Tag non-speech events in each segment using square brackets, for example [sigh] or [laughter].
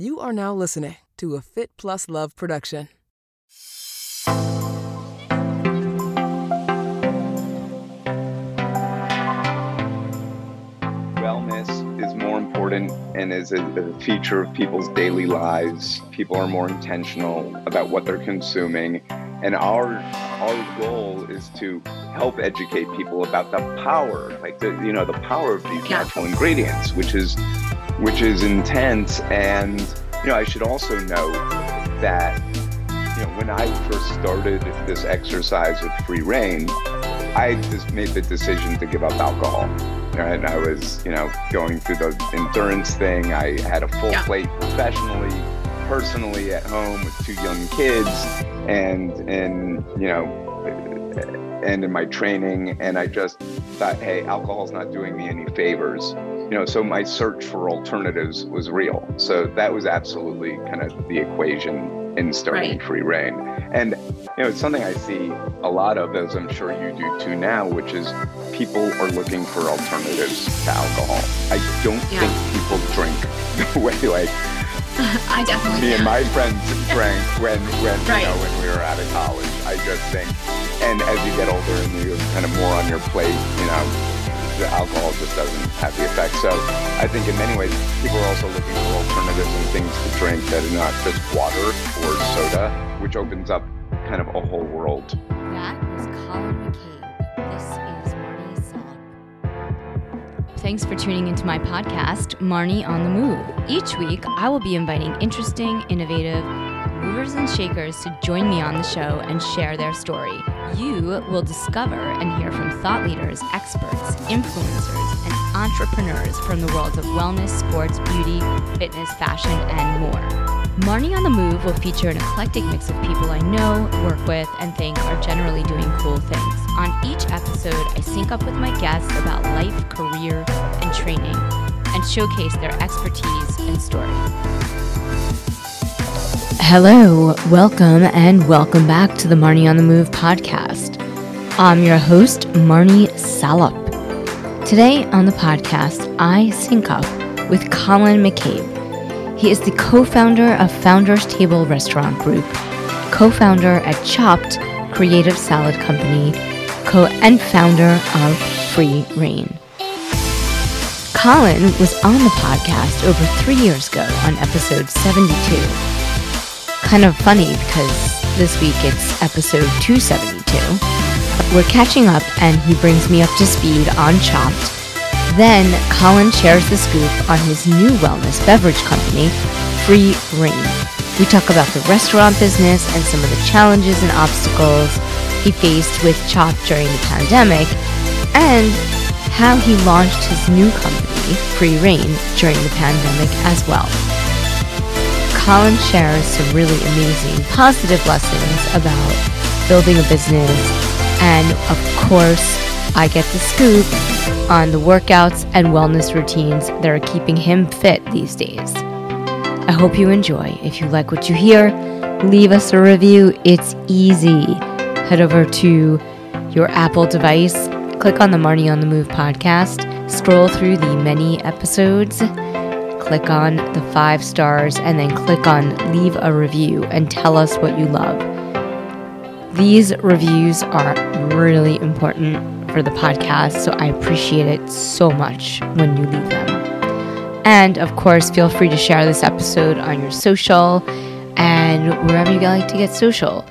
You are now listening to a Fit Plus Love production. Wellness is more important and is a, a feature of people's daily lives. People are more intentional about what they're consuming. And our our goal is to help educate people about the power, like the you know, the power of these Yeah. natural ingredients, which is which is intense. And you know, I should also note that you know, when I first started this exercise with Free Rain, I just made the decision to give up alcohol. Right? I was, you know, going through the endurance thing. I had a full Yeah. plate professionally, personally at home with two young kids, and and you know, and in my training. And I just thought, hey, alcohol's not doing me any favors. You know, so my search for alternatives was real. So that was absolutely kind of the equation in starting Right. Free Rain. And you know, it's something I see a lot of, as I'm sure you do too now, which is people are looking for alternatives to alcohol. I don't Yeah. think people drink [laughs] the way like [laughs] I definitely me and my friends drank when when Right. you know when we were out of college. I just think, and as you get older and you're kind of more on your plate, you know, the alcohol just doesn't have the effect. So I think in many ways, people are also looking for alternatives and things to drink that are not just water or soda, which opens up kind of a whole world. That was Colin McCabe. This is Marnie Salop. Thanks for tuning into my podcast, Marnie on the Move. Each week, I will be inviting interesting, innovative movers and shakers to join me on the show and share their story. You will discover and hear from thought leaders, experts, influencers, and entrepreneurs from the worlds of wellness, sports, beauty, fitness, fashion, and more. Marnie on the Move will feature an eclectic mix of people I know, work with, and think are generally doing cool things. On each episode, I sync up with my guests about life, career, and training, and showcase their expertise and story. Hello, welcome, and welcome back to the Marnie on the Move podcast. I'm your host, Marnie Salop. Today on the podcast, I sync up with Colin McCabe. He is the co founder of Founders Table Restaurant Group, co founder at Chopt Creative Salad Company, co and founder of Free Rain. Colin was on the podcast over three years ago on episode 72. Kind of funny because this week it's episode 272. We're catching up and he brings me up to speed on Chopt. Then Colin shares the scoop on his new wellness beverage company, Free Rain. We talk about the restaurant business and some of the challenges and obstacles he faced with Chopt during the pandemic, and how he launched his new company, Free Rain, during the pandemic as well. Colin shares some really amazing positive lessons about building a business, and of course, I get the scoop on the workouts and wellness routines that are keeping him fit these days. I hope you enjoy. If you like what you hear, leave us a review. It's easy. Head over to your Apple device, click on the Marnie on the Move podcast, scroll through the many episodes, click on the five stars, and then click on leave a review and tell us what you love. These reviews are really important for the podcast, so I appreciate it so much when you leave them. And of course, feel free to share this episode on your social and wherever you like to get social.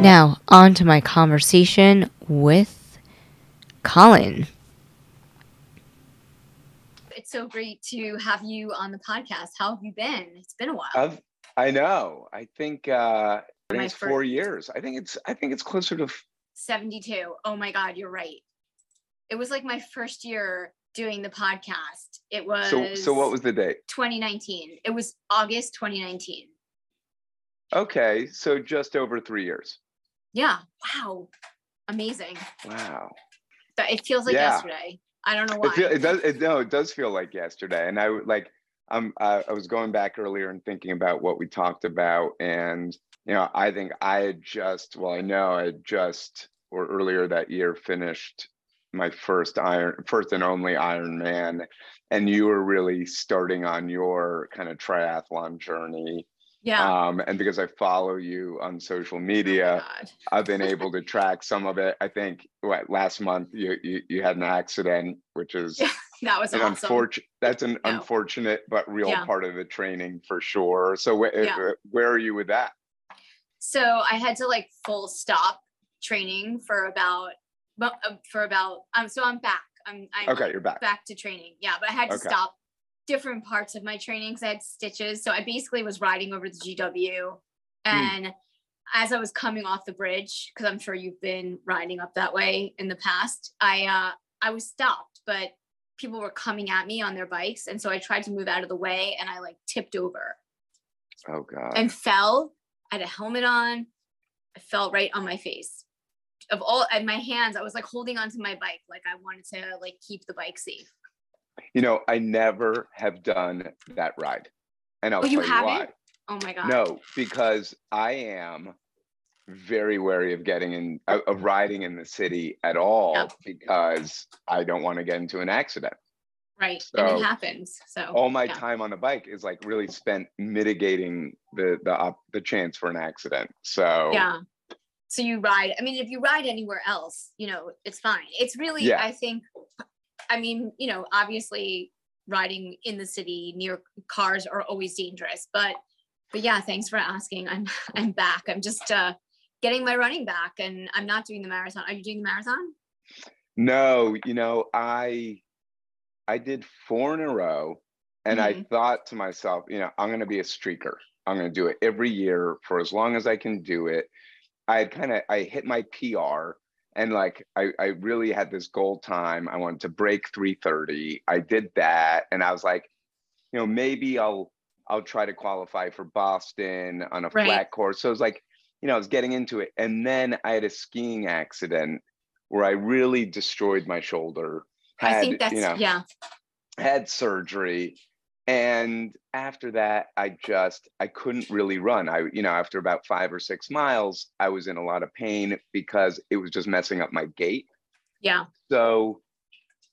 Now, on to my conversation with Colin. It's so great to have you on the podcast. How have you been? It's been a while. I've, I know. I think uh, I think it's fir- four years. I think it's I think it's closer to 72. Oh my God, you're right. It was like my first year doing the podcast. It was so. So what was the date? 2019. It was August 2019. Okay, so just over three years. Yeah. Wow. Amazing. Wow. But it feels like Yeah. yesterday. I don't know why. It, feel, it does. It, no, it does feel like yesterday. And I like. I'm. I, I was going back earlier and thinking about what we talked about, and you know, I think I had just. Well, I know I had just or earlier that year finished my first iron first and only Ironman and you were really starting on your kind of triathlon journey. Yeah. Um, and because I follow you on social Oh media, God. I've been [laughs] able to track some of it. I think what last month you you, you had an accident, which is Yeah, [laughs] that was an awesome. unfortunate that's an Yeah. unfortunate but real Yeah. part of the training for sure. So wh- Yeah. uh, where are you with that? So I had to like full stop training for about, uh, for about, um, so I'm back. I'm, I'm Okay, you're back. back to training. Yeah, but I had to Okay. stop different parts of my training because I had stitches. So I basically was riding over the GW, Hmm. and as I was coming off the bridge, because I'm sure you've been riding up that way in the past, I uh, I was stopped, but people were coming at me on their bikes, and so I tried to move out of the way, and I like tipped over Oh god. and fell. I had a helmet on. I fell right on my face. Of all, and my hands, I was like holding onto my bike, like I wanted to like keep the bike safe. You know, I never have done that ride. And I'll Oh, you tell you haven't? why. Oh my god. No, because I am very wary of getting in of riding in the city at all Yep. because I don't want to get into an accident. Right. and it happens. So All my yeah. time on the bike is like really spent mitigating the the op- the chance for an accident. So Yeah. So you ride. I mean, if you ride anywhere else, you know, it's fine. It's really, Yeah. I think, I mean, you know, obviously riding in the city near cars are always dangerous, but but yeah, thanks for asking. I'm [laughs] I'm back. I'm just uh getting my running back and I'm not doing the marathon. Are you doing the marathon? No, you know, I I did four in a row and I Mhm. thought to myself, you know, I'm going to be a streaker. I'm going to do it every year for as long as I can do it. I kind of I hit my PR and like I I really had this goal time. I wanted to break 330. I did that and I was like, you know, maybe I'll I'll try to qualify for Boston on a Right. flat course. So it was like, you know, I was getting into it and then I had a skiing accident where I really destroyed my shoulder. I think that's you know, yeah. had surgery and after that i just i couldn't really run i you know after about five or six miles i was in a lot of pain because it was just messing up my gait Yeah. so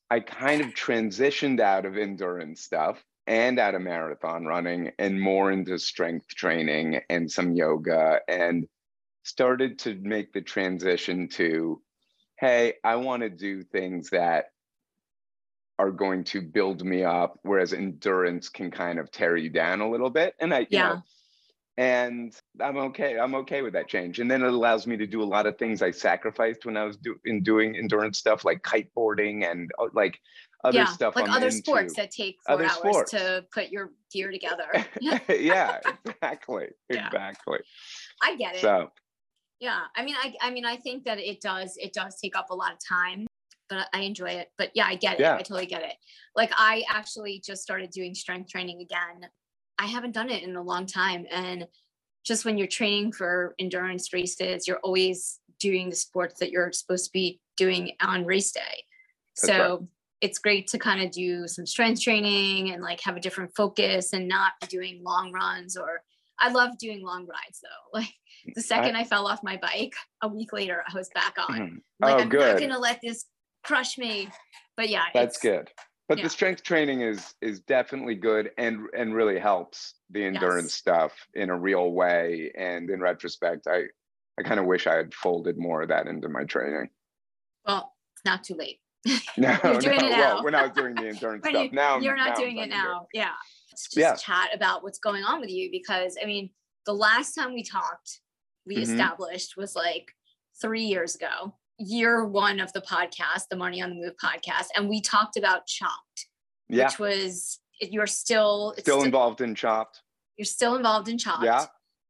i kind of transitioned out of endurance stuff and out of marathon running and more into strength training and some yoga and started to make the transition to hey i want to do things that are going to build me up whereas endurance can kind of tear you down a little bit and i you Yeah. know and i'm okay i'm okay with that change and then it allows me to do a lot of things i sacrificed when i was do- in doing endurance stuff like kiteboarding and uh, like other yeah. stuff like I'm other into. sports that take four Other hours sports. to put your gear together. [laughs] yeah exactly [laughs] Yeah. exactly I get it. so yeah i mean i i mean i think that it does it does take up a lot of time but i enjoy it but yeah i get it Yeah. i totally get it like i actually just started doing strength training again i haven't done it in a long time and just when you're training for endurance races you're always doing the sports that you're supposed to be doing on race day That's right. so it's great to kind of do some strength training and like have a different focus and not be doing long runs or I love doing long rides though. [laughs] Like the second I, fell off my bike, a week later I was back on. Mhm. Like oh I'm not gonna let this crush me. But yeah, that's good but yeah. the strength training is is definitely good and and really helps the endurance Yes. stuff in a real way and in retrospect i i kind of wish i had folded more of that into my training Well, it's not too late. [laughs] [laughs] no You're doing no it well i was doing the endurance [laughs] stuff you- now You're not now doing it trying to do now. Yeah. Let's just Yeah. chat about what's going on with you because I mean, the last time we talked, we Mhm. established was like three years ago, year one of the podcast, the Marnie on the Move podcast. And we talked about Chopt, yeah which was you're still it's still sti- involved in Chopt you're still involved in Chopt. yeah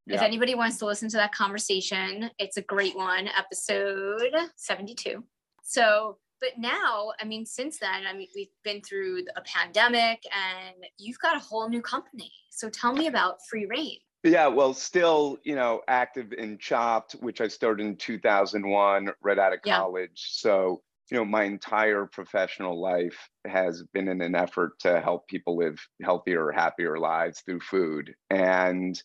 If anybody wants to listen to that conversation, it's a great one, episode 72. So, but now, I mean, since then, I mean, we've been through a pandemic and you've got a whole new company. So tell me about Free Rain. Yeah, well, still, you know, active in Chopt, which I started in 2001, right out of Yeah. college. So, you know, my entire professional life has been in an effort to help people live healthier, happier lives through food. And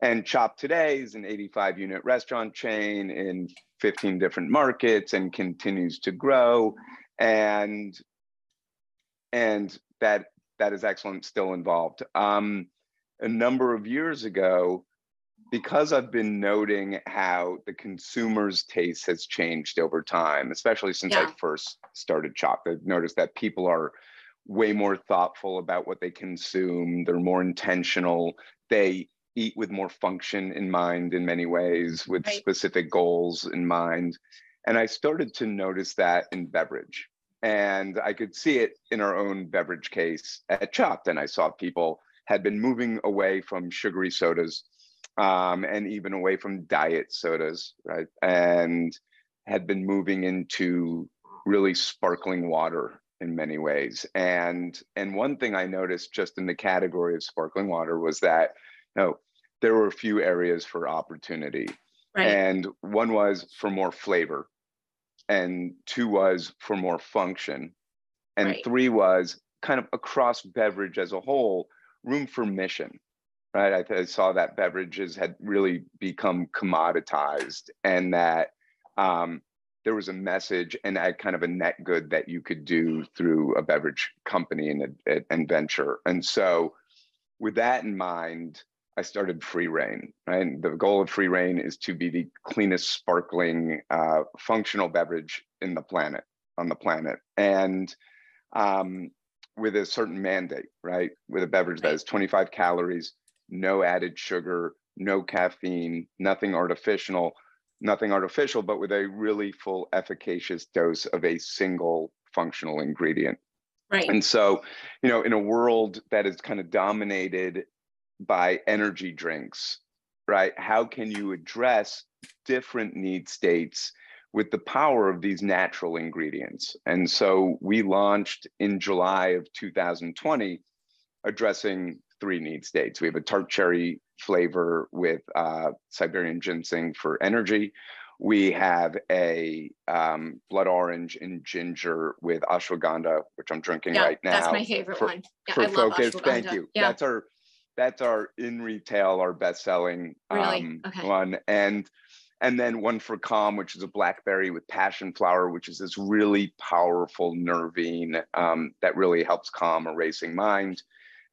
and Chopt today is an 85 unit restaurant chain in 15 different markets and continues to grow. and and that that is excellent still involved um, a number of years ago because i've been noting how the consumer's taste has changed over time especially since Yeah. i first started Chopt i've noticed that people are way more thoughtful about what they consume they're more intentional they eat with more function in mind in many ways with Right. specific goals in mind and i started to notice that in beverage and i could see it in our own beverage case at Chopt and i saw people had been moving away from sugary sodas um, and even away from diet sodas right and had been moving into really sparkling water in many ways and and one thing i noticed just in the category of sparkling water was that you know there were a few areas for opportunity Right. and one was for more flavor and two was for more function and Right. three was kind of across beverage as a whole room for mission right? I, I saw that beverages had really become commoditized and that um, there was a message and a kind of a net good that you could do through a beverage company and, a- and venture. And so with that in mind I started Free Rain, right? And the goal of Free Rain is to be the cleanest, sparkling, uh, functional beverage in the planet, on the planet, and um, with a certain mandate, right? With a beverage that Right. has 25 calories, no added sugar, no caffeine, nothing artificial, nothing artificial, but with a really full, efficacious dose of a single functional ingredient. right. And so, you know, in a world that is kind of dominated by energy drinks, right? How can you address different need states with the power of these natural ingredients? And so we launched in July of 2020, addressing three need states. We have a tart cherry flavor with uh, Siberian ginseng for energy. We have a um, blood orange and ginger with ashwagandha, which I'm drinking yeah, right now. that's my favorite for- one. Yeah, for I love focus. Thank you. Yeah. That's our that's our in retail, our best selling Really? um, Okay. one. And and then one for calm, which is a blackberry with passion flower, which is this really powerful nervine um, that really helps calm a racing mind.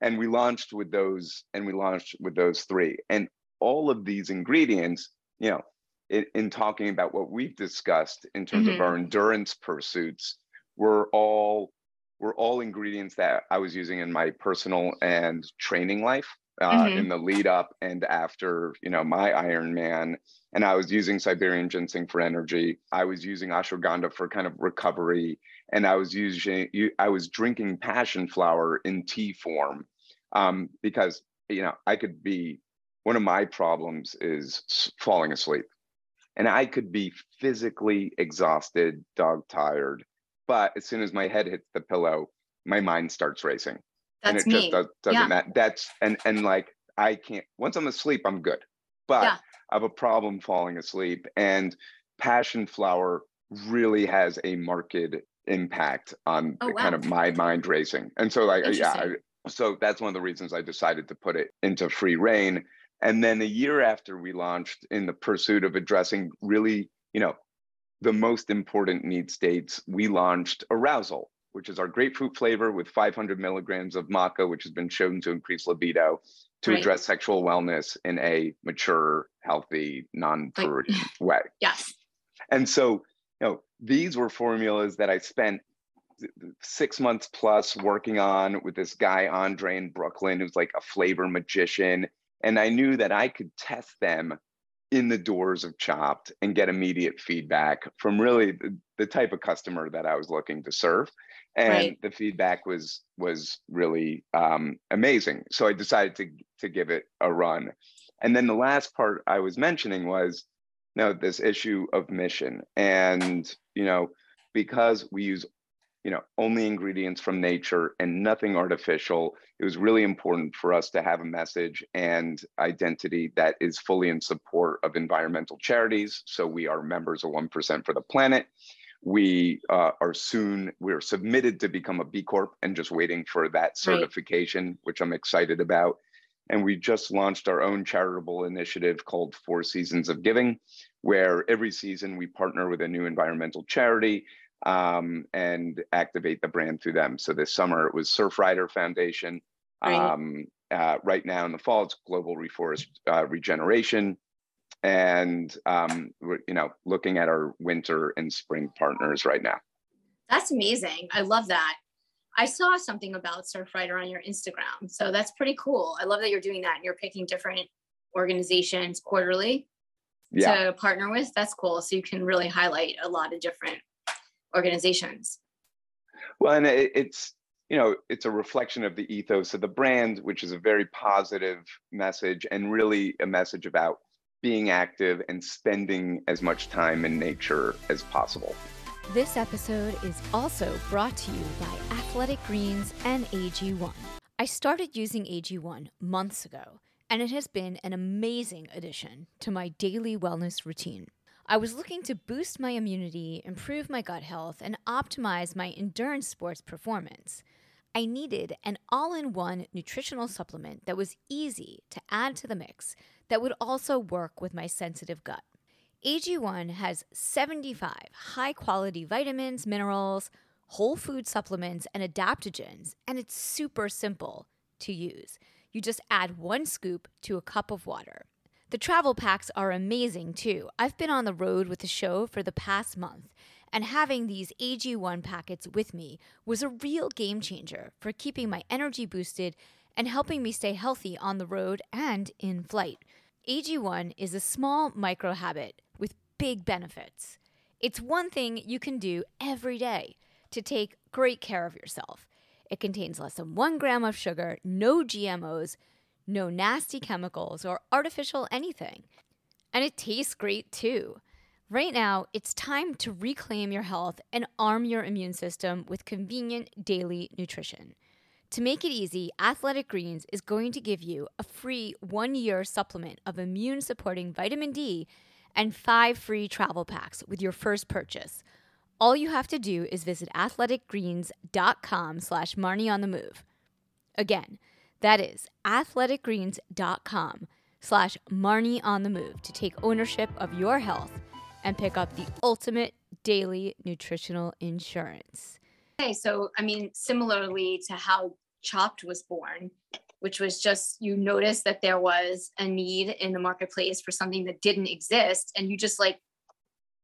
And we launched with those, and we launched with those three. And all of these ingredients, you know, in, in talking about what we've discussed in terms Mhm. of our endurance pursuits, were all were all ingredients that I was using in my personal and training life uh, Mhm. in the lead up and after, you know, my Ironman. And I was using Siberian ginseng for energy. I was using ashwagandha for kind of recovery, and I was using I was drinking passion flower in tea form um, because you know I could be one of my problems is falling asleep, and I could be physically exhausted, dog tired, but as soon as my head hits the pillow, my mind starts racing and That's it just me. does, doesn't Yeah. matter. That's and and like I can't. Once I'm asleep, I'm good, but Yeah. I have a problem falling asleep. And passion flower really has a marked impact on Oh, the kind of my mind racing. And so, like, yeah, I, so that's one of the reasons I decided to put it into Free Rain. And then a year after we launched, in the pursuit of addressing really, you know, the most important need states, we launched arousal, which is our grapefruit flavor with 500 milligrams of maca, which has been shown to increase libido to Right. address sexual wellness in a mature, healthy, non-prudic [laughs] way. Yes. And so, you know, these were formulas that I spent six months plus working on with this guy, Andre in Brooklyn, who's like a flavor magician. And I knew that I could test them in the doors of Chopt and get immediate feedback from really the, the type of customer that I was looking to serve. And Right. the feedback was was really um, amazing. So I decided to to give it a run. And then the last part I was mentioning was no this issue of mission and you know because we use you know only ingredients from nature and nothing artificial it was really important for us to have a message and identity that is fully in support of environmental charities so we are members of 1% for the planet we uh, are soon we're submitted to become a b corp and just waiting for that certification which i'm excited about and we just launched our own charitable initiative called four seasons of giving where every season we partner with a new environmental charity um, and activate the brand through them. So this summer it was Surfrider Foundation. Um, uh, right now in the fall, it's Global Reforest uh, Regeneration, and um, we're you know looking at our winter and spring partners right now. That's amazing. I love that. I saw something about Surfrider on your Instagram, so that's pretty cool. I love that you're doing that. And you're picking different organizations quarterly yeah. to partner with. That's cool. So you can really highlight a lot of different organizations. Well, and it, it's you know it's a reflection of the ethos of the brand, which is a very positive message and really a message about being active and spending as much time in nature as possible. This episode is also brought to you by Athletic Greens and AG1. I started using AG1 months ago, and it has been an amazing addition to my daily wellness routine. I was looking to boost my immunity, improve my gut health, and optimize my endurance sports performance. I needed an all in one nutritional supplement that was easy to add to the mix that would also work with my sensitive gut. AG1 has 75 high quality vitamins, minerals, whole food supplements, and adaptogens, and it's super simple to use. You just add one scoop to a cup of water. The travel packs are amazing too. I've been on the road with the show for the past month, and having these AG1 packets with me was a real game changer for keeping my energy boosted and helping me stay healthy on the road and in flight. AG1 is a small micro habit with big benefits. It's one thing you can do every day to take great care of yourself. It contains less than one gram of sugar, no GMOs, no nasty chemicals or artificial anything. And it tastes great too. Right now, it's time to reclaim your health and arm your immune system with convenient daily nutrition. To make it easy, Athletic Greens is going to give you a free one year supplement of immune supporting vitamin D and five free travel packs with your first purchase. All you have to do is visit athleticgreens.com slash Marnie on the move. Again, that is athleticgreens.com slash Marnie on the move to take ownership of your health and pick up the ultimate daily nutritional insurance. Okay, so I mean, similarly to how Chopt was born, which was just you noticed that there was a need in the marketplace for something that didn't exist, and you just like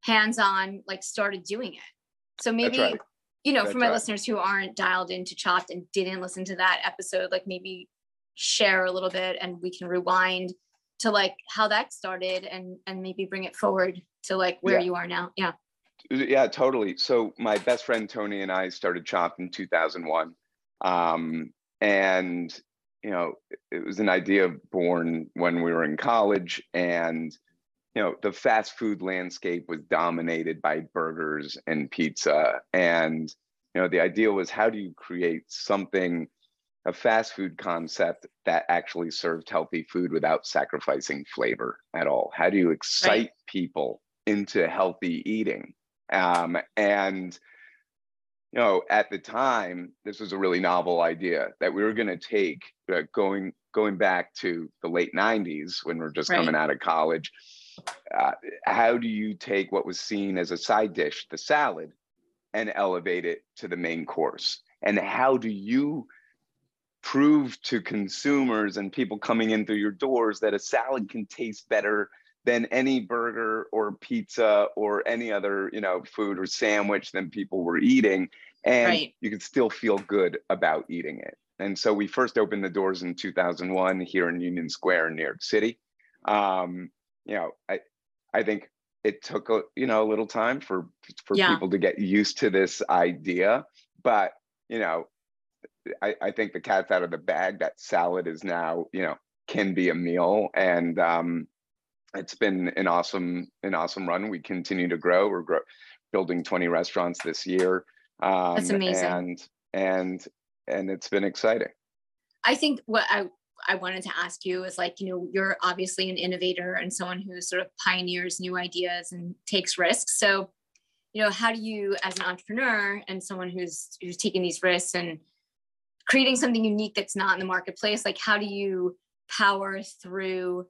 hands on like started doing it. So maybe right you know, for my right. listeners who aren't dialed into Chopt and didn't listen to that episode, like maybe share a little bit and we can rewind to like how that started and and maybe bring it forward to like where yeah. you are now. Yeah. Yeah, totally. So my best friend Tony and I started Chopt in 2001. Um, and you know, it was an idea born when we were in college and you know the fast food landscape was dominated by burgers and pizza and you know the idea was how do you create something a fast food concept that actually served healthy food without sacrificing flavor at all how do you excite right. people into healthy eating um, and you know at the time this was a really novel idea that we were going to take uh, going going back to the late 90s when we we're just right. coming out of college uh, how do you take what was seen as a side dish, the salad, and elevate it to the main course? And how do you prove to consumers and people coming in through your doors that a salad can taste better than any burger or pizza or any other you know food or sandwich than people were eating and right. you could still feel good about eating it and so we first opened the doors in 2001 here in union square in new york city um, you know, I I think it took a you know a little time for for yeah. people to get used to this idea, but you know, I, I think the cat's out of the bag. That salad is now you know can be a meal, and um, it's been an awesome an awesome run. We continue to grow. We're grow, building 20 restaurants this year. Um, That's amazing. And and and it's been exciting. I think what I I wanted to ask you is like, you know, you're obviously an innovator and someone who sort of pioneers new ideas and takes risks. So, you know, how do you, as an entrepreneur and someone who's who's taking these risks and creating something unique that's not in the marketplace, like how do you power through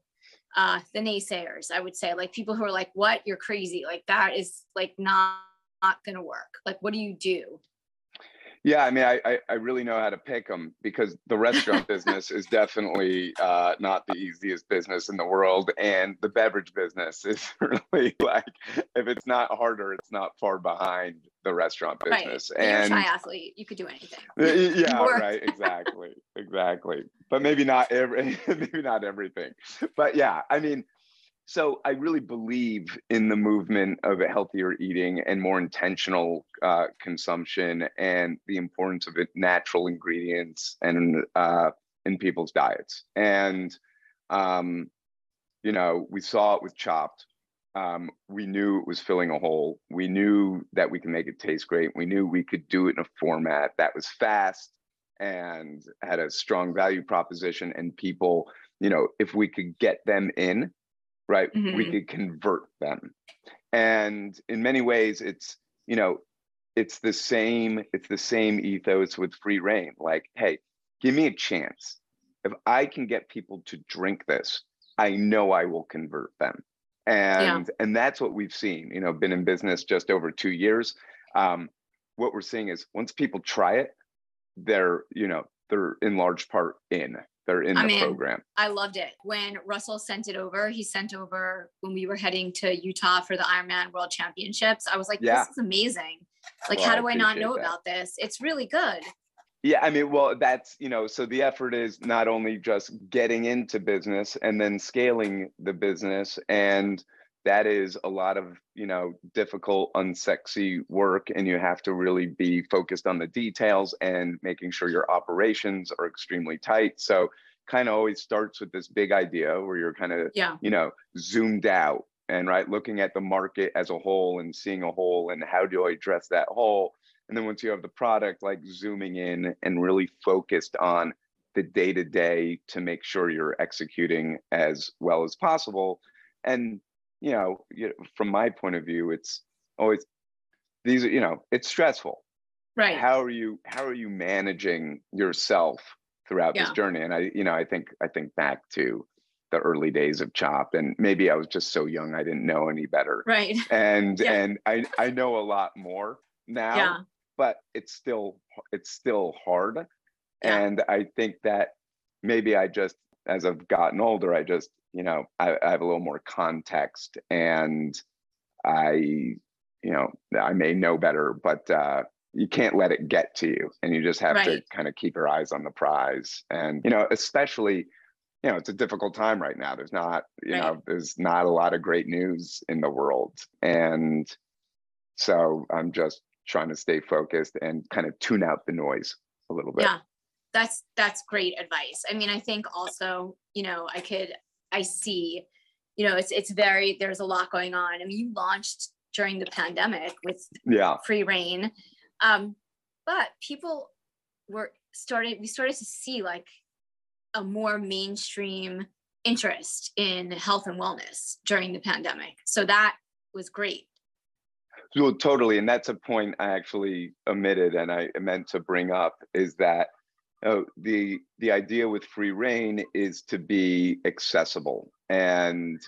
uh, the naysayers? I would say, like people who are like, "What? You're crazy! Like that is like not not going to work? Like, what do you do? Yeah, I mean, I, I, I really know how to pick them because the restaurant [laughs] business is definitely uh, not the easiest business in the world, and the beverage business is [laughs] really like if it's not harder, it's not far behind the restaurant business. Right. And You're a triathlete, you could do anything. yeah, [laughs] Work. right, exactly, exactly. But maybe not every, maybe not everything. But yeah, I mean, so I really believe in the movement of healthier eating and more intentional uh, consumption, and the importance of it, natural ingredients and uh, in people's diets. And um, you know, we saw it with Chopt. Um, we knew it was filling a hole. We knew that we could make it taste great. We knew we could do it in a format that was fast and had a strong value proposition. And people, you know, if we could get them in right? We Mhm. could convert them. And in many ways it's you know it's the same it's the same ethos with Free Rain. Like hey give me a chance. If i can get people to drink this i know i will convert them. And and that's what we've seen you know been in business just over two years. Um, what we're seeing is once people try it they're you know they're in large part in they're in I the mean, program I loved it. When Russell sent it over, he sent over when we were heading to Utah for the Ironman World Championships. I was like, Yeah. this is amazing. Like, Well, how do I not know that. about this? It's really good. Yeah, I mean, well, that's, you know, so the effort is not only just getting into business and then scaling the business. And that is a lot of, you know, difficult, unsexy work. And you have to really be focused on the details and making sure your operations are extremely tight. So, kind of always starts with this big idea where you're kind of, Yeah. you know, zoomed out and right looking at the market as a whole and seeing a hole and how do I address that hole and then once you have the product, like zooming in and really focused on the day to day to make sure you're executing as well as possible. And, you know, you know, from my point of view, it's always these, are you know, it's stressful. Right. How are you, how are you managing yourself throughout this journey? And I, you know, I think, I think back to the early days of Chop and maybe I was just so young, I didn't know any better. right. [laughs] And, Yeah. and I, I know a lot more now Yeah. but it's still it's still hard Yeah. and i think that maybe i just as i've gotten older i just you know I, I have a little more context and i you know i may know better but uh you can't let it get to you and you just have to kind of keep your eyes on the prize. And you know especially you know it's a difficult time right now. There's not you Right. know there's not a lot of great news in the world. And so i'm just trying to stay focused and kind of tune out the noise a little bit. Yeah. That's that's great advice. I mean, I think also, you know, I could I see, you know, it's it's very there's a lot going on. I mean, you launched during the pandemic with yeah Free Rain. Um, but people were started we started to see like a more mainstream interest in health and wellness during the pandemic. So that was great. Well, totally, and that's a point I actually omitted, and I meant to bring up is that uh, the the idea with Free Rain is to be accessible and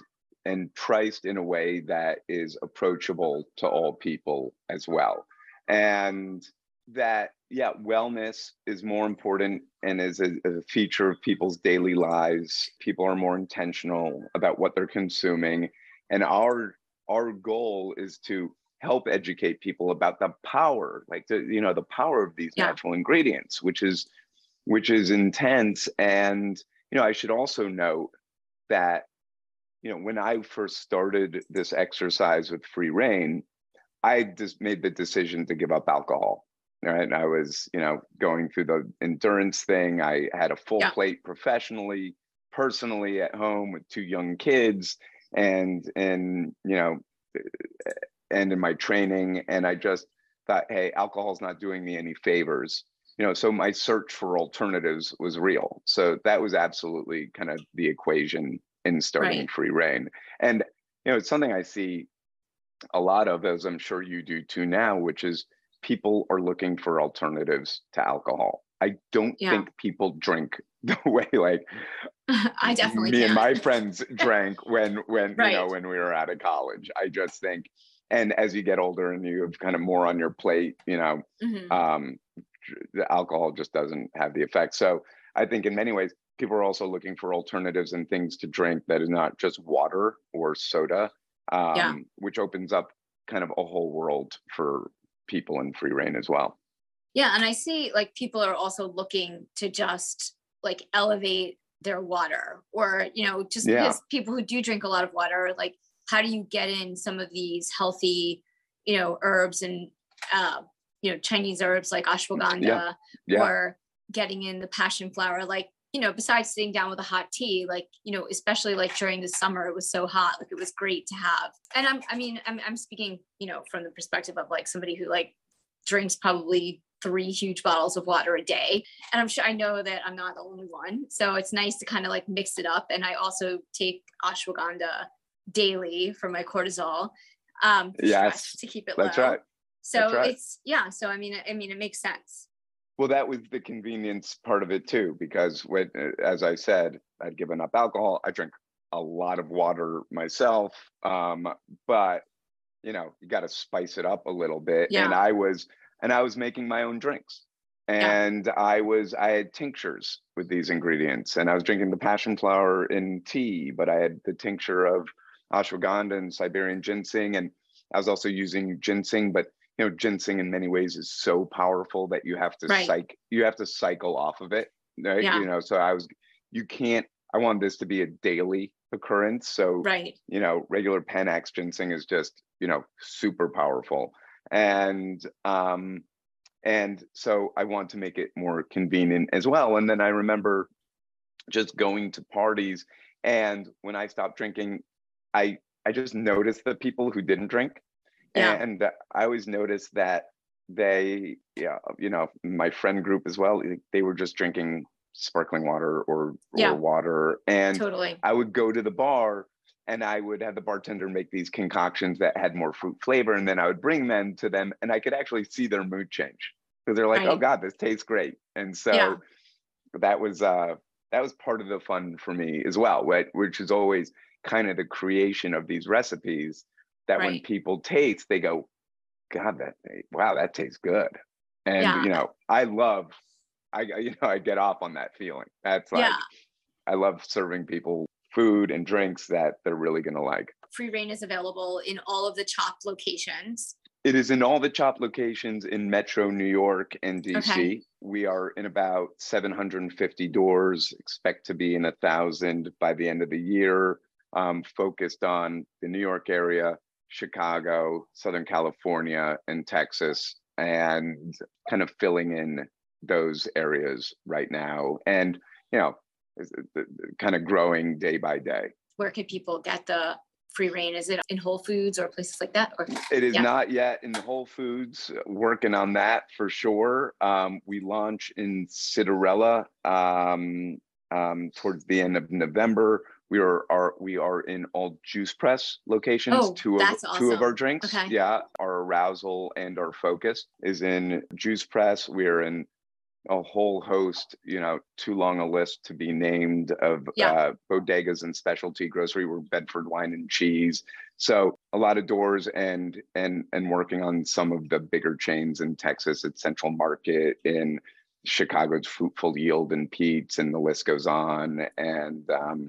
and priced in a way that is approachable to all people as well, and that yeah, wellness is more important and is a, a feature of people's daily lives. People are more intentional about what they're consuming, and our our goal is to help educate people about the power like the you know the power of these Yeah. natural ingredients which is which is intense. And you know i should also note that you know when i first started this exercise with Free Rain i just made the decision to give up alcohol right? And i was you know going through the endurance thing. I had a full Yeah. plate professionally personally at home with two young kids and and you know and in my training. And i just thought hey alcohol's not doing me any favors you know so my search for alternatives was real so that was absolutely kind of the equation in starting Right. Free Rain and you know it's something i see a lot of as i'm sure you do too now which is people are looking for alternatives to alcohol i don't Yeah. think people drink [laughs] the way like [laughs] I definitely me and can't. my friends [laughs] drank when when you know when we were out of college i just think and as you get older and you have kind of more on your plate, you know, Mhm. um, the alcohol just doesn't have the effect. So I think in many ways, people are also looking for alternatives and things to drink that is not just water or soda, um, Yeah. which opens up kind of a whole world for people in Free Rain as well. Yeah, and I see like people are also looking to just like elevate their water or you know just Yeah. because people who do drink a lot of water like how do you get in some of these healthy you know herbs and uh, you know Chinese herbs like ashwagandha Yeah. or getting in the passion flower like you know besides sitting down with a hot tea like you know especially like during the summer it was so hot like it was great to have and i'm i mean i'm, I'm speaking you know from the perspective of like somebody who like drinks probably three huge bottles of water a day and i'm sure i know that i'm not the only one so it's nice to kind of like mix it up and i also take ashwagandha daily for my cortisol um Yes, to keep it That's low. right. So right. it's yeah so i mean i mean it makes sense Well, that was the convenience part of it too, because when, uh, as I said, I'd given up alcohol. I drink a lot of water myself, um, but you know, you got to spice it up a little bit. Yeah. And I was, and I was making my own drinks, Yeah. and I was, I had tinctures with these ingredients, and I was drinking the passion flower in tea, but I had the tincture of ashwagandha and Siberian ginseng, and I was also using ginseng, but you know ginseng in many ways is so powerful that you have to Right. psych you have to cycle off of it right? Yeah. you know so i was you can't i want this to be a daily occurrence. So right. you know regular panax ginseng is just you know super powerful. And um and so i want to make it more convenient as well. And then i remember just going to parties and when i stopped drinking i i just noticed the people who didn't drink Yeah. and i always noticed that they yeah you know my friend group as well they were just drinking sparkling water or or Yeah. water and totally I would go to the bar and I would have the bartender make these concoctions that had more fruit flavor, and then I would bring them to them, and I could actually see their mood change because they're like, "Oh God, this tastes great," and so Yeah. that was uh, that was part of the fun for me as well, right? Which is always kind of the creation of these recipes that when people taste, they go, "God, that wow, that tastes good," and Yeah. you know, I love. I you know I get off on that feeling. That's like yeah I love serving people food and drinks that they're really going to like. Free Rain is available in all of the Chop locations It is in all the chop locations in Metro New York and DC. Okay. We are in about 750 doors, expect to be in a thousand by the end of the year, um, focused on the New York area, Chicago, Southern California, and Texas, and kind of filling in those areas right now. And, you know, kind of growing day by day. where can people get the Free Rain is it in whole foods or places like that or It is Yeah. not yet in Whole Foods. Working on that for sure. Um, we launch in Citarella um, um, towards the end of November. We are, are we are in all Juice Press locations. Oh, two of that's two of our drinks. Okay. Yeah, our arousal and our focus is in Juice Press. We are in a whole host, you know, too long a list to be named of Yeah. uh, bodegas and specialty grocery. We're Bedford Wine and Cheese. So a lot of doors and and and working on some of the bigger chains in Texas at Central Market in Chicago's Fruitful Yield and Pete's, and the list goes on. And um,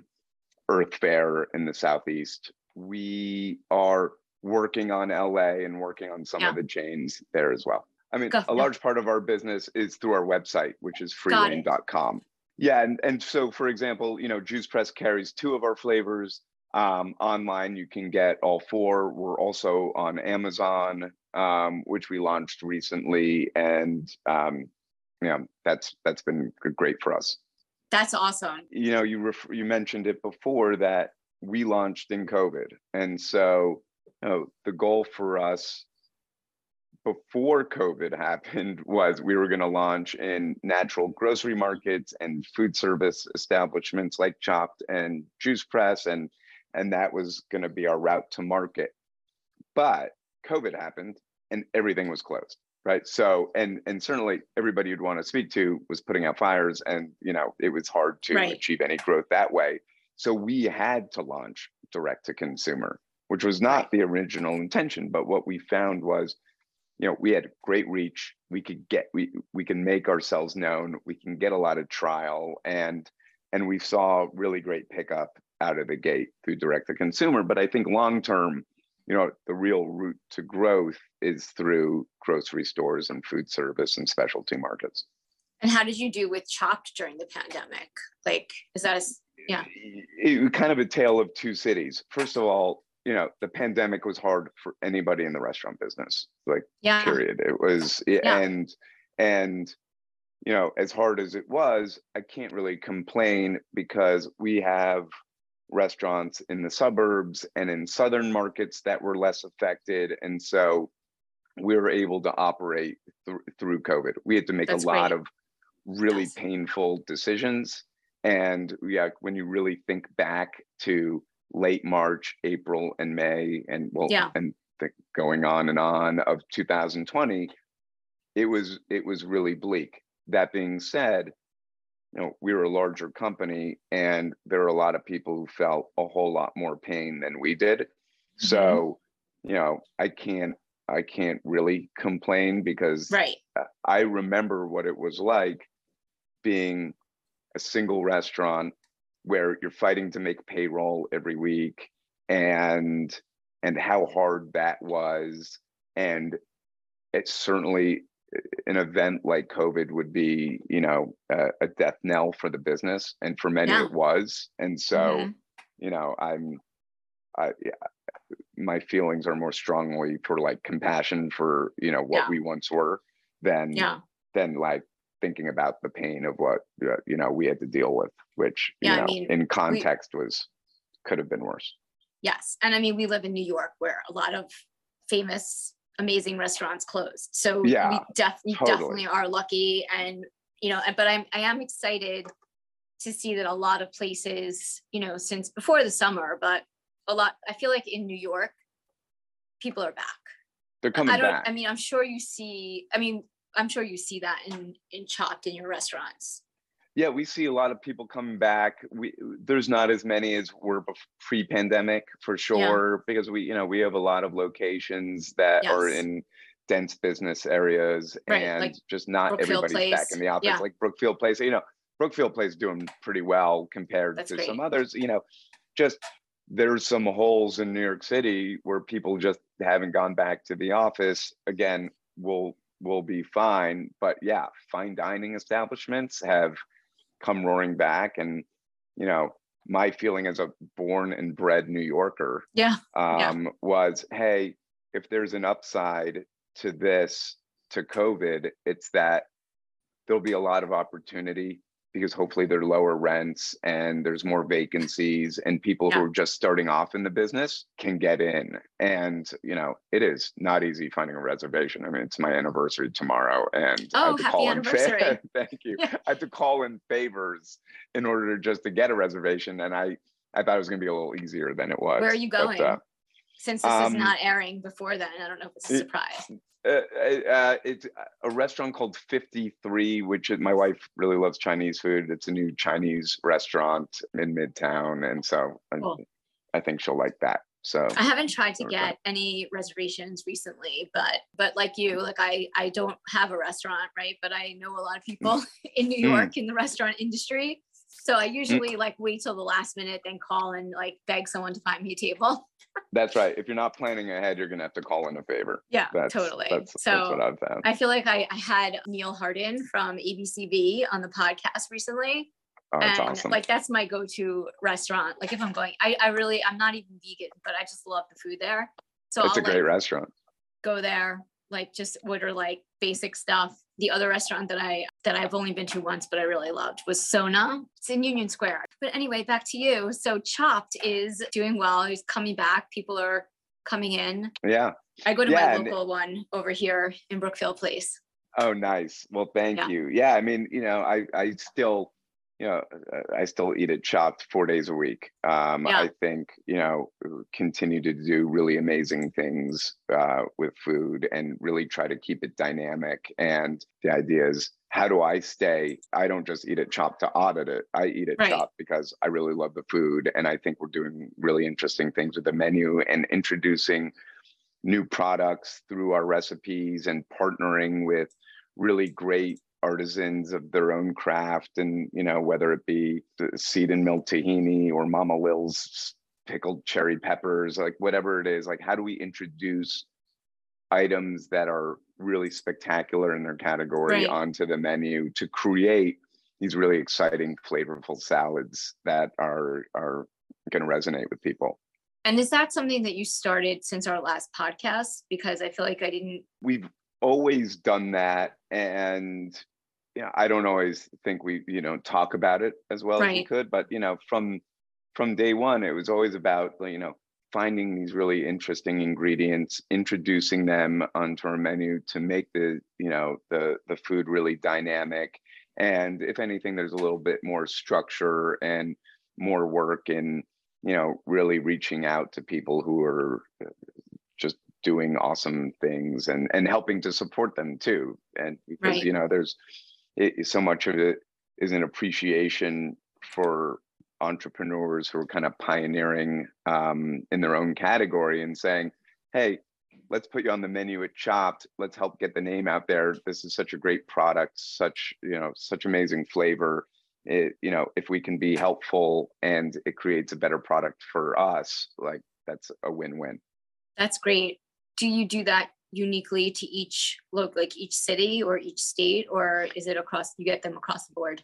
Earth Fare in the Southeast. We are working on LA and working on some Yeah. of the chains there as well. I mean, Go- a large part of our business is through our website, which is Got Yeah, and, and so for example, you know, Juice Press carries two of our flavors. Um, online, you can get all four. We're also on Amazon, um, which we launched recently, and um, yeah, that's that's been great for us that's awesome. You know you ref- you mentioned it before that we launched in covid. And so you know, the goal for us before covid [laughs] happened was we were going to launch in natural grocery markets and food service establishments like Chopt and juice press and and that was going to be our route to market. But covid happened and everything was closed right so and and certainly everybody you'd want to speak to was putting out fires and you know it was hard to Right. achieve any growth that way so we had to launch direct to consumer which was not the original intention. But what we found was, you know, we had great reach. We could get we we can make ourselves known. We can get a lot of trial, and and we saw really great pickup out of the gate through direct to consumer. But I think long term, you know, the real route to growth is through grocery stores and food service and specialty markets. And how did you do with Chopt during the pandemic? Like, is that a, yeah? It, it, kind of a tale of two cities. First of all, you know, the pandemic was hard for anybody in the restaurant business. Like, yeah. period. It was, yeah. and and you know, as hard as it was, I can't really complain because we have restaurants in the suburbs and in southern markets that were less affected. And so we were able to operate th- through COVID. We had to make That's a lot great. of really yes. painful decisions. And yeah, when you really think back to late March, April, and May, and well, yeah. and the, going on and on of 2020, it was it was really bleak. That being said, you know, we were a larger company and there are a lot of people who felt a whole lot more pain than we did. Mm-hmm. So, you know, I can't I can't really complain because right. I remember what it was like being a single restaurant where you're fighting to make payroll every week and and how hard that was and it certainly an event like COVID would be, you know, a, a death knell for the business, and for many yeah. it was. And so, mm-hmm. you know, I'm, I, my feelings are more strongly for like compassion for you know what yeah. we once were than yeah. than like thinking about the pain of what uh, you know we had to deal with, which you know, I mean, in context we, was could have been worse. Yes, and I mean we live in New York, where a lot of famous amazing restaurants closed. So yeah, we, def- totally. definitely are lucky. And, you know, but I'm, I am excited to see that a lot of places, you know, since before the summer, but a lot, I feel like in New York, people are back. They're coming I don't, back. I mean, I'm sure you see, I mean, I'm sure you see that in, in Chopt in your restaurants yeah, we see a lot of people coming back. We there's not as many as were pre-pandemic for sure yeah. because we you know we have a lot of locations that yes. are in dense business areas right. and like just not Brookfield everybody's Place. back in the office. Yeah. Like Brookfield Place, you know, Brookfield Place doing pretty well compared That's to great. some others. You know, just there's some holes in New York City where people just haven't gone back to the office. Again, will will be fine, but yeah, fine dining establishments have come roaring back and you know my feeling as a born and bred new yorker yeah, um, yeah. was hey if there's an upside to this to covid it's that there'll be a lot of opportunity because hopefully there are lower rents and there's more vacancies and people yeah. who are just starting off in the business can get in and you know it is not easy finding a reservation i mean it's my anniversary tomorrow and oh, I have to happy call anniversary. in [laughs] thank you yeah. [laughs] i have to call in favors in order just to get a reservation and i i thought it was going to be a little easier than it was where are you going but, uh, since this um, is not airing before then i don't know if it's a surprise uh, uh, it's a restaurant called 53, which my wife really loves Chinese food. It's a new Chinese restaurant in Midtown. And so cool. I, I think she'll like that. So I haven't tried to get any reservations recently, but but like you, like I I don't have a restaurant, right? But I know a lot of people mm. [laughs] in New York mm. in the restaurant industry. So I mm. usually like wait till the last minute, then call and like beg someone to find me a table. [laughs] that's right. If you're not planning ahead, you're gonna have to call in a favor. Yeah, that's, totally. That's, so that's what I've found. I feel like I, I had Neal Harden from ABCV on the podcast recently. Oh, that's and awesome. like that's my go-to restaurant. Like if I'm going, I, I really I'm not even vegan, but I just love the food there. So it's I'll, a great like, restaurant. Go there, like just order like basic stuff. The other restaurant that I that I've only been to once, but I really loved was Sona. It's in Union Square. But anyway, back to you. So Chopt is doing well. He's coming back. People are coming in. Yeah. I go to yeah, my local one over here in Brookfield Place. Oh, nice. Well, thank yeah. you. Yeah, I mean, you know, I I still you know, I still eat it Chopt four days a week. Um, yeah. I think, you know, continue to do really amazing things uh, with food and really try to keep it dynamic. And the idea is how do I stay? I don't just eat it Chopt to audit it. I eat it Right. Chopt because I really love the food. And I think we're doing really interesting things with the menu and introducing new products through our recipes and partnering with really great artisans of their own craft. And, you know, whether it be the Seed and Mill tahini or Mama Lil's pickled cherry peppers, like whatever it is, like how do we introduce items that are really spectacular in their category Right. onto the menu to create these really exciting flavorful salads that are are going to resonate with people And is that something that you started since our last podcast? Because I feel like I didn't. we've always done that and you know, i don't always think we you know talk about it as well as we could but you know from from day one it was always about you know finding these really interesting ingredients introducing them onto our menu to make the you know the the food really dynamic. And if anything there's a little bit more structure and more work in you know really reaching out to people who are doing awesome things and and helping to support them too. And because Right. you know there's it, so much of it is an appreciation for entrepreneurs who are kind of pioneering um, in their own category and saying hey let's put you on the menu at Chopt. Let's help get the name out there. This is such a great product such you know such amazing flavor. It, you know if we can be helpful and it creates a better product for us like that's a win-win. That's great. Do you do that uniquely to each look like each city or each state, or is it across? You get them across the board.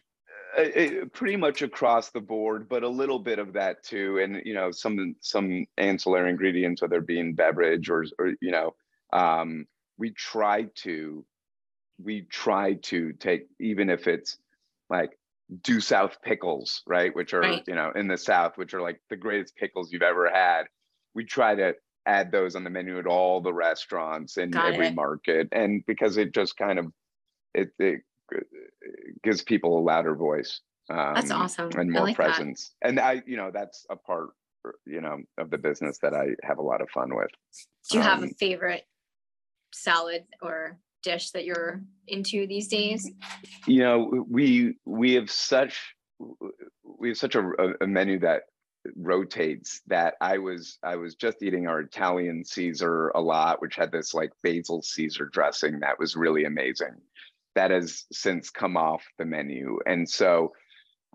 uh, pretty much across the board, but a little bit of that too. And you know, some some ancillary ingredients, whether it be in beverage or or you know, um, we try to we try to take even if it's like due south pickles, right? Which are Right. you know in the south, which are like the greatest pickles you've ever had. We try to add those on the menu at all the restaurants in Got every it. market, and because it just kind of it, it gives people a louder voice That's um, awesome. and more like that. presence and i you know that's a part you know of the business that i have a lot of fun with Do you have a Um, favorite salad or dish that you're into these days? you know we we have such we have such a- a menu that rotates that i was i was just eating our italian caesar a lot which had this like basil caesar dressing that was really amazing. That has since come off the menu. And so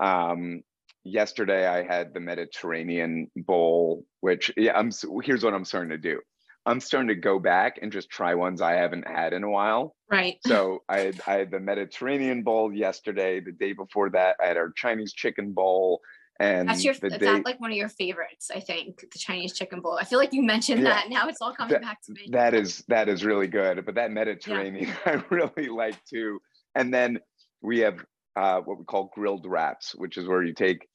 um yesterday i had the mediterranean bowl which yeah i'm here's what i'm starting to do. I'm starting to go back and just try ones i haven't had in a while. Right. so I had I had the Mediterranean bowl yesterday. The day before that, I had our Chinese chicken bowl, and That's your that's day like one of your favorites, I think, the Chinese chicken bowl. I feel like you mentioned Yeah. that. Now it's all coming That- back to me. that is that is really good. But that Mediterranean, [laughs] I really like too. And then we have uh, what we call grilled wraps, which is where you take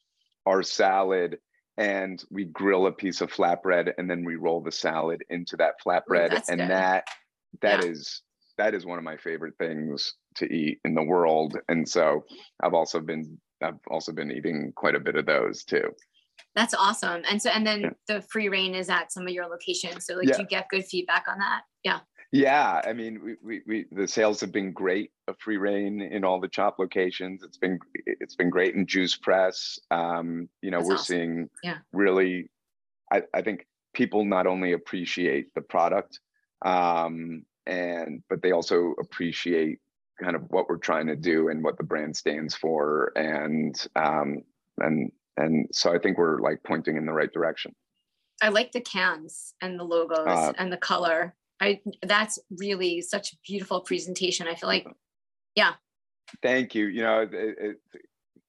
our salad and we grill a piece of flatbread, and then we roll the salad into that flatbread, that's and good. that that Yeah. is that is one of my favorite things to eat in the world. And so I've also been I've also been eating quite a bit of those too. That's awesome. And so and then Yeah. the Free Rain is at some of your locations. So like Yeah. do you get good feedback on that? Yeah. Yeah, I mean, we, we, we the sales have been great of Free Rain in all the Chopt locations. It's been it's been great in Juice Press. Um, you know, That's we're awesome. seeing Yeah. really. I, I think people not only appreciate the product, um, and but they also appreciate kind of what we're trying to do and what the brand stands for, and um, and and so I think we're like pointing in the right direction. I like the cans and the logos Uh, and the color. I that's really such a beautiful presentation. I feel like yeah Thank you. You know, it, it,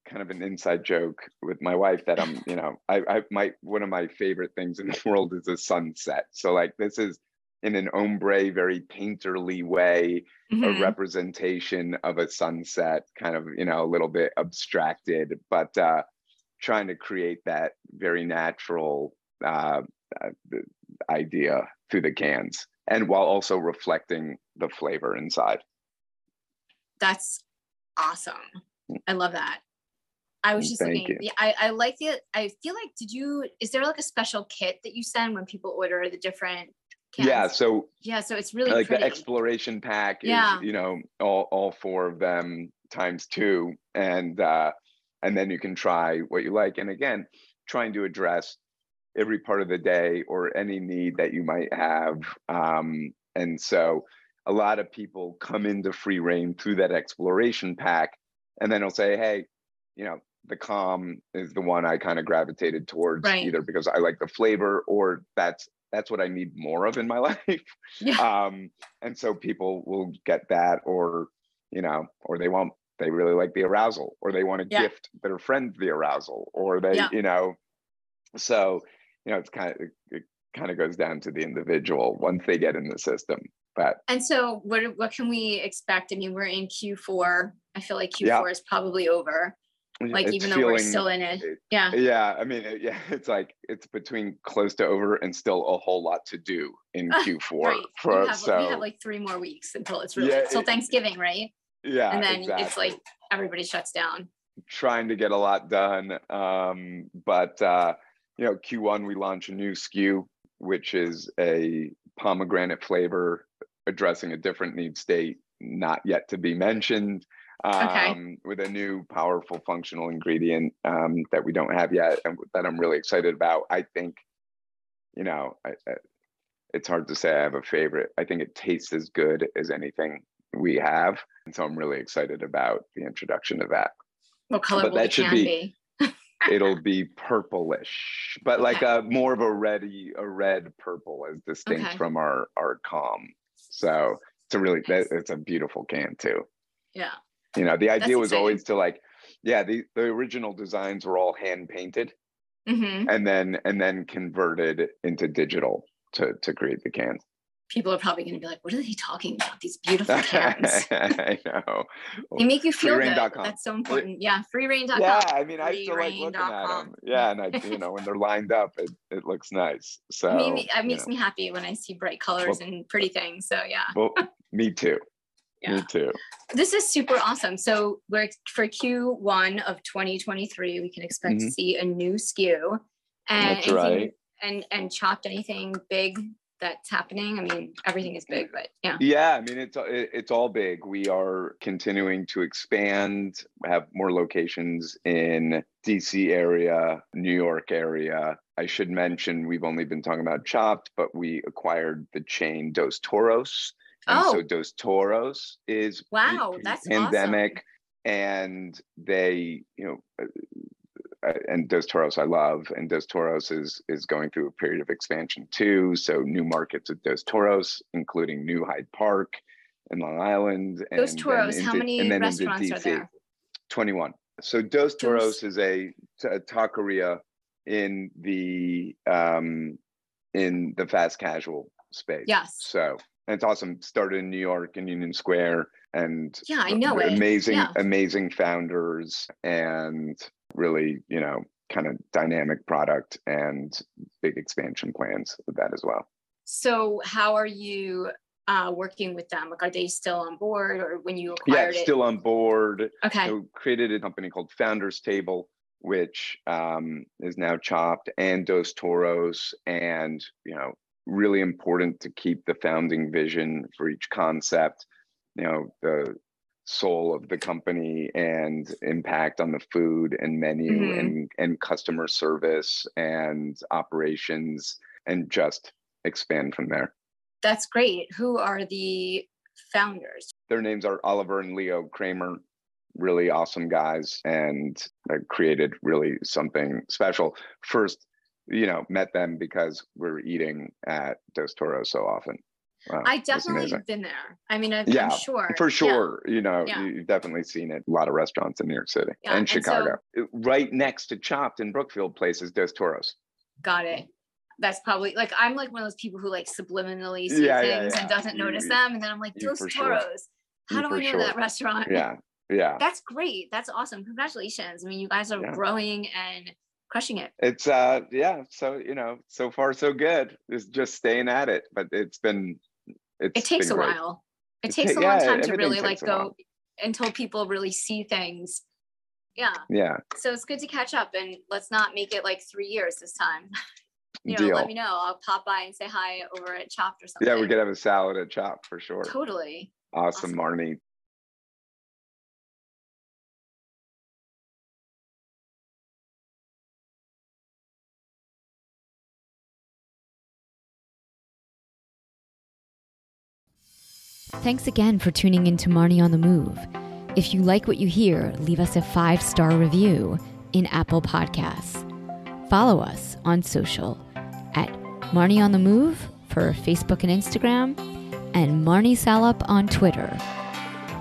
kind of an inside joke with my wife that I'm, you know, I, I my one of my favorite things in the [laughs] world is a sunset. So like this is in an ombre, very painterly way, Mhm. a representation of a sunset, kind of, you know, a little bit abstracted, but uh, trying to create that very natural uh, uh, idea through the cans, and while also reflecting the flavor inside. that's awesome. I love that. I was just Thank looking. you. Yeah, I, I like it. I feel like did you is there like a special kit that you send when people order the different cans? Yeah, so Yeah, so it's really like pretty. the exploration pack is Yeah. you know all all four of them times two, and uh, and then you can try what you like. And again, trying to address every part of the day or any need that you might have. Um, and so a lot of people come into Free Rain through that exploration pack, and then they'll say, hey, you know, the calm is the one I kind of gravitated towards Right. either because I like the flavor or that's that's what I need more of in my [laughs] life. Yeah. Um, and so people will get that or you know, or they won't they really like the arousal or they want to Yeah. gift their friend the arousal or they, Yeah. you know, so you know, it's kind of it kind of goes down to the individual once they get in the system. But And so what what can we expect? I mean, we're in Q4. I feel like Q4 Yeah. is probably over. Like even though we're still in it. Yeah. yeah i mean [laughs] yeah it's like it's between close to over and still a whole lot to do in Ah, q4 Right. for we, have, so we have like three more weeks until it's really Yeah, till it- Thanksgiving, right? yeah and then it's like everybody shuts down. trying to get a lot done um but uh you know q1 we launch a new SKU which is a pomegranate flavor addressing a different need state not yet to be mentioned Okay. um, with a new powerful functional ingredient um, that we don't have yet and that I'm really excited about. I think, you know, I, I, it's hard to say I have a favorite. I think it tastes as good as anything we have. And so I'm really excited about the introduction of that. What color But will that should be- be? [laughs] It'll be purplish, but like Okay. a more of a reddy, a red purple as distinct Okay. from our our calm. So it's a really Nice. that, it's a beautiful can too Yeah. You know the idea was exciting. always to like yeah the, the original designs were all hand painted hmm and then and then converted into digital to to create the cans People are probably going to be like, "What are they talking about? These beautiful cans." [laughs] i know they make you feel good. That's so important. Yeah, freerain.com. yeah i mean i still like looking at them yeah and i you know when they're lined up it, it looks nice so mean, it makes know. me happy when I see bright colors and pretty things. So yeah, well me too Yeah. me too this is super awesome. So we're for Q1 of 2023, we can expect to Mhm. see a new SKU. And That's right. And and Chopt anything big that's happening. I mean, everything is big, but yeah. Yeah, I mean it's it- it's all big. We are continuing to expand, have more locations in DC area, New York area. I should mention we've only been talking about Chopt, but we acquired the chain Dos Toros. And so Oh. Dos Toros is pre- Wow, that's pandemic, and they, you know, uh, uh, and Dos Toros I love, and Dos Toros is is going through a period of expansion too. So new markets at Dos Toros, including New Hyde Park in Long Island. And then Toros, how many and into restaurants are there? 21. So Dos Dos- Toros is a taqueria in the um in the fast casual space. Yes. So and it's awesome. Started in New York in Union Square and Yeah, I know it. amazing, Yeah. amazing founders and really, you know, kind of dynamic product and big expansion plans with that as well. So how are you uh, working with them? Like, are they still on board, or when you Yeah, acquired it? still on board. okay. So created a company called Founders Table, which um, is now Chopt and Dos Toros, and you know, really important to keep the founding vision for each concept. You know, the soul of the company and impact on the food and menu Mhm. and and customer service and operations and just expand from there. That's great. Who are the founders? their names are Oliver and Leo Kremer, really awesome guys, and created really something special. First, you know, met them because we're eating at Dos Toros so often. Wow, I definitely have been there. I mean, I've, Yeah, I'm sure. For Yeah. sure, you know, Yeah. you- you've definitely seen it. A lot of restaurants in New York City Yeah, and and so- Chicago. It- right next to Chopt in Brookfield Place is Dos Toros. Got it. That's probably like I'm like one of those people who like subliminally see Yeah, yeah, things and doesn't You- notice them, and then I'm like, Dos for sure. Toros. How You do I know sure. that restaurant? Yeah, yeah. That's great. That's awesome. Congratulations. I mean, you guys are Yeah. growing and crushing it. It's uh yeah, so you know, so far so good. It's just staying at it, but it's been it's It takes a great. while. It It takes ta- a long yeah, time to really like takes a while. go until people really see things. Yeah. Yeah, So it's good to catch up and let's not make it like three years this time. [laughs] You know, deal. let me know. I'll pop by and say hi over at Chopt or something. Yeah, we could have a salad at Chopt for sure. totally. Awesome, awesome. Marnie. Thanks again for tuning in to Marnie on the Move. If you like what you hear, leave us a five star review in Apple Podcasts. Follow us on social at Marnie on the Move for Facebook and Instagram, and Marnie Salop on Twitter.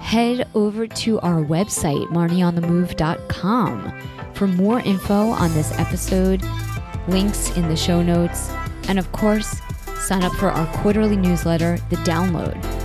Head over to our website, marnieonthemove.com, for more info on this episode, links in the show notes, and of course, sign up for our quarterly newsletter, The Download,